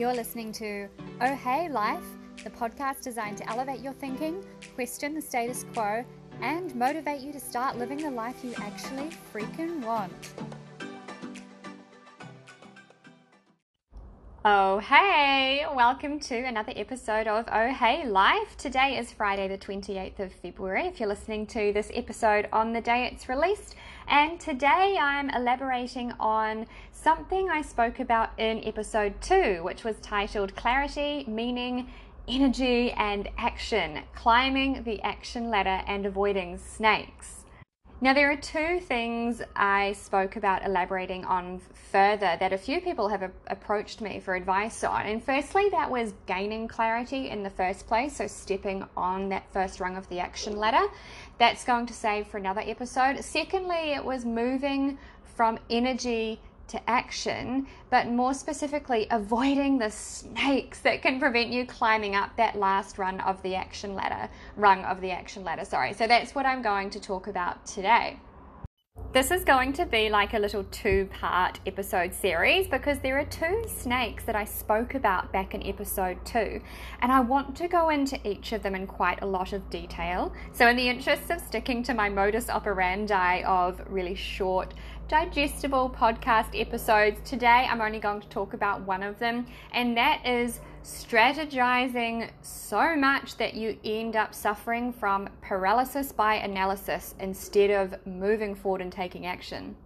You're listening to Oh Hey Life, the podcast designed to elevate your thinking, question the status quo, and motivate you to start living the life you actually freaking want. Oh, hey! Welcome to another episode of Oh Hey Life. Today is Friday, the 28th of February, if you're listening to this episode on the day it's released. And today I'm elaborating on something I spoke about in episode 2, which was titled Clarity, Meaning, Energy, and Action Climbing the Action Ladder and Avoiding Snakes. Now, there are two things I spoke about elaborating on further that a few people have a- approached me for advice on. And firstly, that was gaining clarity in the first place, so stepping on that first rung of the action ladder. That's going to save for another episode. Secondly, it was moving from energy to action, but more specifically, avoiding the snakes that can prevent you climbing up that last run of the action ladder, rung of the action ladder, sorry. So that's what I'm going to talk about today. This is going to be like a little two part episode series because there are two snakes that I spoke about back in episode two, and I want to go into each of them in quite a lot of detail. So, in the interest of sticking to my modus operandi of really short, digestible podcast episodes, today I'm only going to talk about one of them, and that is strategizing so much that you end up suffering from paralysis by analysis instead of moving forward and taking action.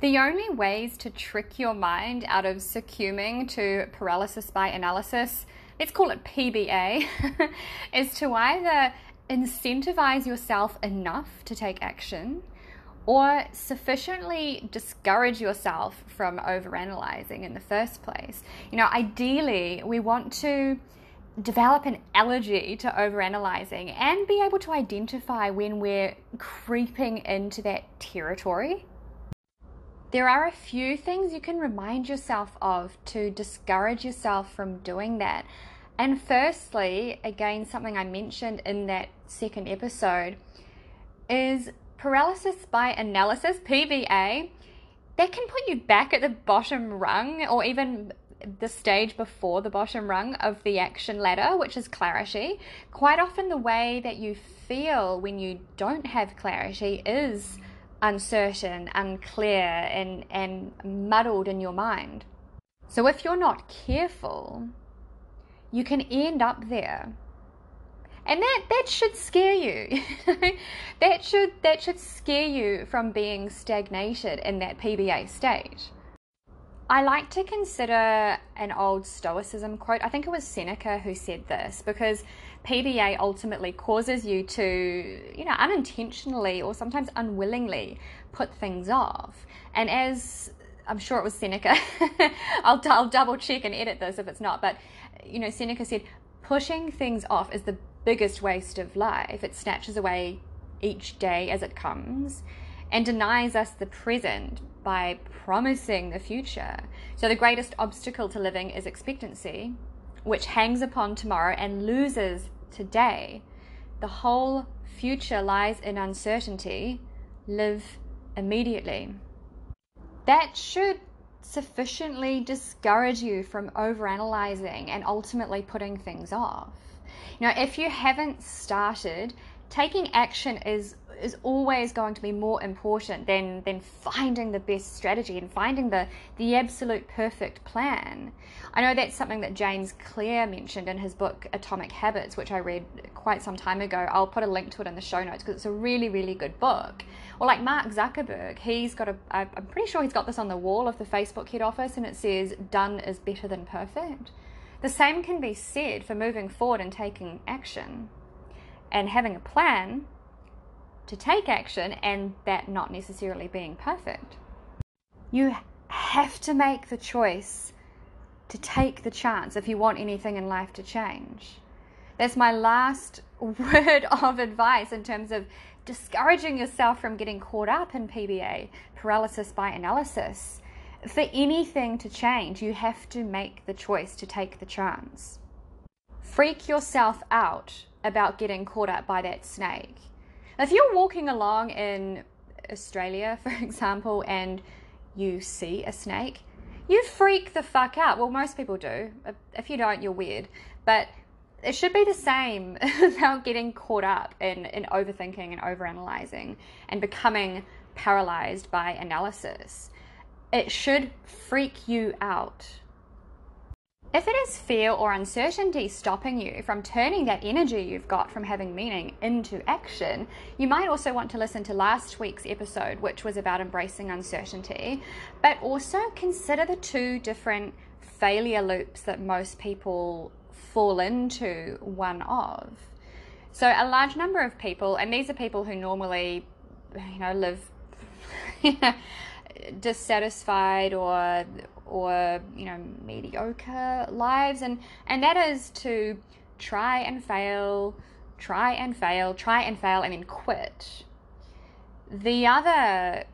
The only ways to trick your mind out of succumbing to paralysis by analysis, let's call it PBA, is to either incentivize yourself enough to take action or sufficiently discourage yourself from overanalyzing in the first place. You know, ideally, we want to develop an allergy to overanalyzing and be able to identify when we're creeping into that territory. There are a few things you can remind yourself of to discourage yourself from doing that. And firstly, again, something I mentioned in that second episode is paralysis by analysis, PBA, that can put you back at the bottom rung or even the stage before the bottom rung of the action ladder, which is clarity. Quite often, the way that you feel when you don't have clarity is uncertain, unclear, and, and muddled in your mind. So, if you're not careful, you can end up there and that that should scare you that should that should scare you from being stagnated in that pba state I like to consider an old Stoicism quote. I think it was Seneca who said this because PBA ultimately causes you to, you know, unintentionally or sometimes unwillingly put things off. And as I'm sure it was Seneca, I'll, I'll double check and edit this if it's not, but, you know, Seneca said, pushing things off is the biggest waste of life. It snatches away each day as it comes and denies us the present by promising the future. So, the greatest obstacle to living is expectancy, which hangs upon tomorrow and loses today. The whole future lies in uncertainty. Live immediately. That should sufficiently discourage you from overanalyzing and ultimately putting things off. Now, if you haven't started, taking action is is always going to be more important than than finding the best strategy and finding the the absolute perfect plan. I know that's something that James Clear mentioned in his book Atomic Habits, which I read quite some time ago. I'll put a link to it in the show notes because it's a really really good book. Or like Mark Zuckerberg, he's got a I'm pretty sure he's got this on the wall of the Facebook head office and it says done is better than perfect. The same can be said for moving forward and taking action and having a plan to take action and that not necessarily being perfect. You have to make the choice to take the chance if you want anything in life to change. That's my last word of advice in terms of discouraging yourself from getting caught up in PBA, paralysis by analysis for anything to change, you have to make the choice to take the chance. Freak yourself out about getting caught up by that snake. If you're walking along in Australia, for example, and you see a snake, you freak the fuck out. Well, most people do. If you don't, you're weird. But it should be the same about getting caught up in, in overthinking and overanalyzing and becoming paralyzed by analysis. It should freak you out. If it is fear or uncertainty stopping you from turning that energy you've got from having meaning into action, you might also want to listen to last week's episode, which was about embracing uncertainty, but also consider the two different failure loops that most people fall into one of. So, a large number of people, and these are people who normally, you know, live dissatisfied or or you know mediocre lives. And and that is to try and fail try and fail try and fail and then quit. The other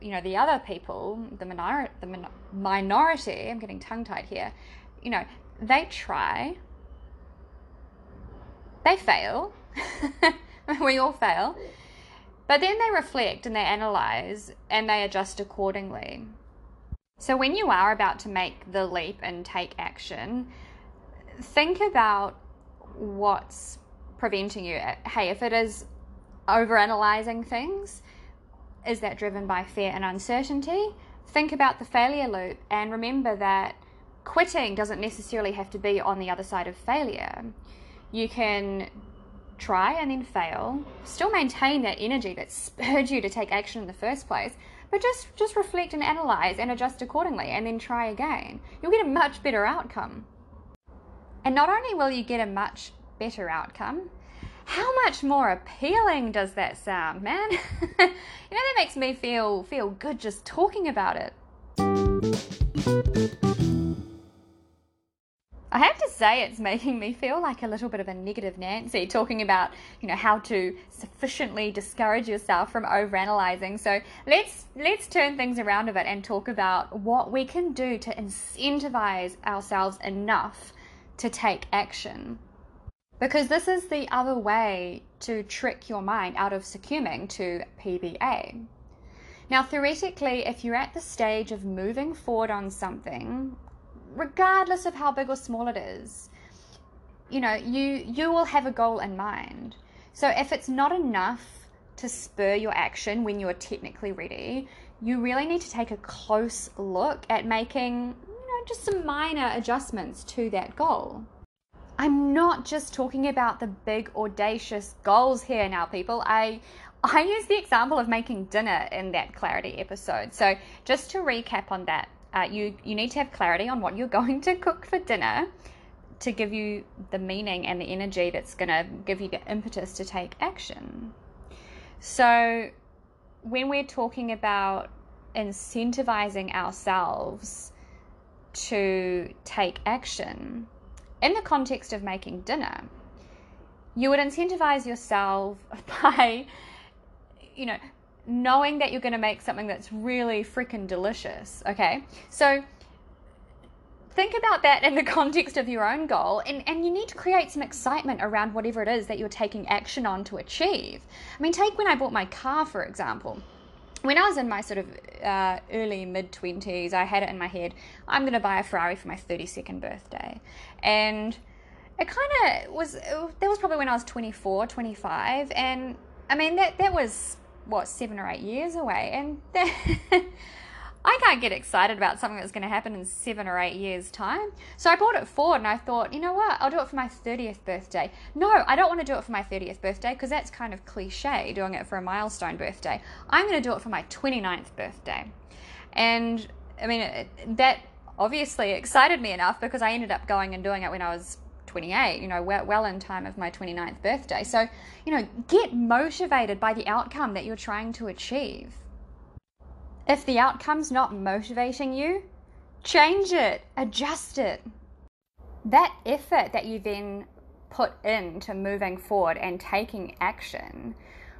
you know the other people the minor the min- minority i'm getting tongue tied here you know they try they fail we all fail but then they reflect and they analyze and they adjust accordingly so, when you are about to make the leap and take action, think about what's preventing you. Hey, if it is overanalyzing things, is that driven by fear and uncertainty? Think about the failure loop and remember that quitting doesn't necessarily have to be on the other side of failure. You can try and then fail, still maintain that energy that spurred you to take action in the first place, but just just reflect and analyze and adjust accordingly and then try again. You'll get a much better outcome. And not only will you get a much better outcome, how much more appealing does that sound, man? you know that makes me feel feel good just talking about it. Say it's making me feel like a little bit of a negative Nancy talking about, you know, how to sufficiently discourage yourself from overanalyzing. So let's let's turn things around a bit and talk about what we can do to incentivize ourselves enough to take action. Because this is the other way to trick your mind out of succumbing to PBA. Now, theoretically, if you're at the stage of moving forward on something, regardless of how big or small it is you know you you will have a goal in mind. So if it's not enough to spur your action when you're technically ready you really need to take a close look at making you know just some minor adjustments to that goal. I'm not just talking about the big audacious goals here now people. I I use the example of making dinner in that clarity episode. So, just to recap on that, uh, you you need to have clarity on what you're going to cook for dinner to give you the meaning and the energy that's going to give you the impetus to take action. So, when we're talking about incentivizing ourselves to take action in the context of making dinner, you would incentivize yourself by, you know, knowing that you're going to make something that's really freaking delicious. Okay. So think about that in the context of your own goal and, and you need to create some excitement around whatever it is that you're taking action on to achieve. I mean, take when I bought my car, for example. When I was in my sort of uh, early mid 20s, I had it in my head, I'm going to buy a Ferrari for my 32nd birthday. And it kind of was, that was probably when I was 24, 25. And I mean, that, that was what seven or eight years away, and I can't get excited about something that's going to happen in seven or eight years' time. So I brought it forward, and I thought, you know what, I'll do it for my thirtieth birthday. No, I don't want to do it for my thirtieth birthday because that's kind of cliche doing it for a milestone birthday. I'm going to do it for my 29th birthday, and I mean that obviously excited me enough because I ended up going and doing it when I was 28, you know, well, well in time of my 29th birthday. So, you know, get motivated by the outcome that you're trying to achieve. If the outcome's not motivating you, change it, adjust it. That effort that you then put into moving forward and taking action,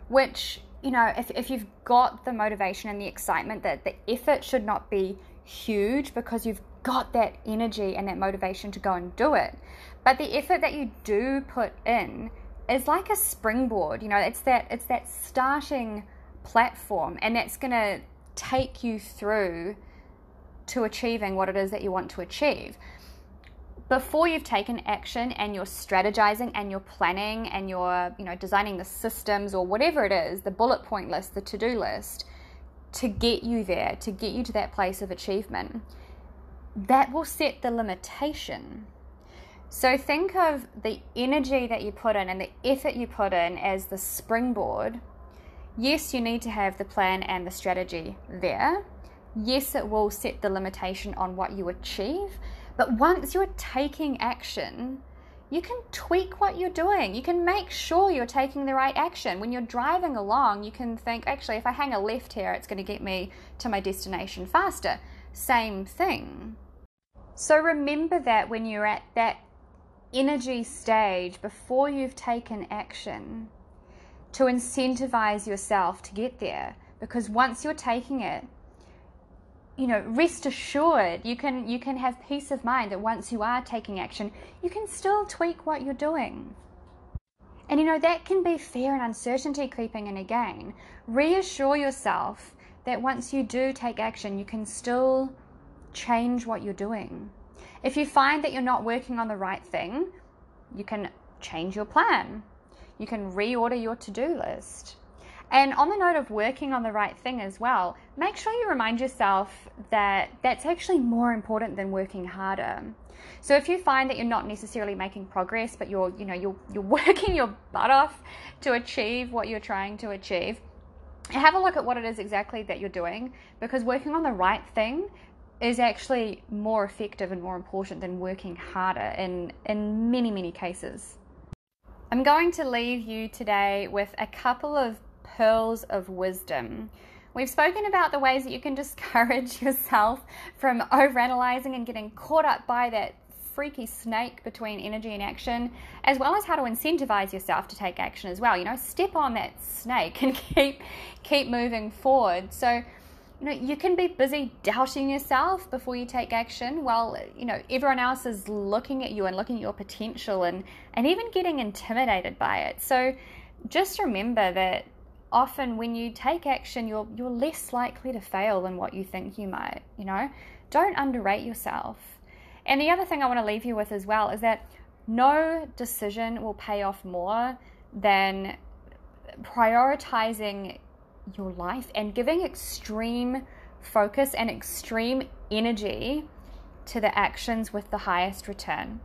which, you know, if, if you've got the motivation and the excitement, that the effort should not be huge because you've got that energy and that motivation to go and do it. But the effort that you do put in is like a springboard, you know, it's that it's that starting platform and that's going to take you through to achieving what it is that you want to achieve. Before you've taken action and you're strategizing and you're planning and you're, you know, designing the systems or whatever it is, the bullet point list, the to-do list, to get you there, to get you to that place of achievement, that will set the limitation. So think of the energy that you put in and the effort you put in as the springboard. Yes, you need to have the plan and the strategy there. Yes, it will set the limitation on what you achieve. But once you're taking action, you can tweak what you're doing. You can make sure you're taking the right action. When you're driving along, you can think, actually, if I hang a left here, it's going to get me to my destination faster. Same thing. So remember that when you're at that energy stage before you've taken action to incentivize yourself to get there. Because once you're taking it you know rest assured you can you can have peace of mind that once you are taking action you can still tweak what you're doing. And you know that can be fear and uncertainty creeping in again. Reassure yourself that once you do take action you can still change what you're doing if you find that you're not working on the right thing, you can change your plan. You can reorder your to do list. And on the note of working on the right thing as well, make sure you remind yourself that that's actually more important than working harder. So if you find that you're not necessarily making progress, but you're, you know, you're, you're working your butt off to achieve what you're trying to achieve, have a look at what it is exactly that you're doing because working on the right thing is actually more effective and more important than working harder in, in many, many cases. I'm going to leave you today with a couple of pearls of wisdom. We've spoken about the ways that you can discourage yourself from overanalyzing and getting caught up by that freaky snake between energy and action, as well as how to incentivize yourself to take action as well. You know, step on that snake and keep keep moving forward. So you know you can be busy doubting yourself before you take action while you know everyone else is looking at you and looking at your potential and and even getting intimidated by it. So just remember that often when you take action you're you're less likely to fail than what you think you might you know? Don't underrate yourself. And the other thing i want to leave you with as well is that no decision will pay off more than prioritizing your life and giving extreme focus and extreme energy to the actions with the highest return.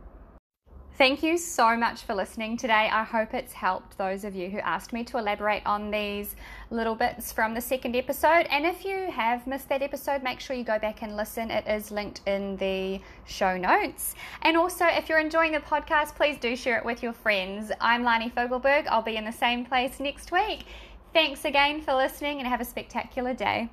Thank you so much for listening today. I hope it's helped those of you who asked me to elaborate on these little bits from the second episode. And if you have missed that episode, make sure you go back and listen. It is linked in the show notes. And also, if you're enjoying the podcast, please do share it with your friends. I'm Lani Fogelberg. I'll be in the same place next week. Thanks again for listening and have a spectacular day.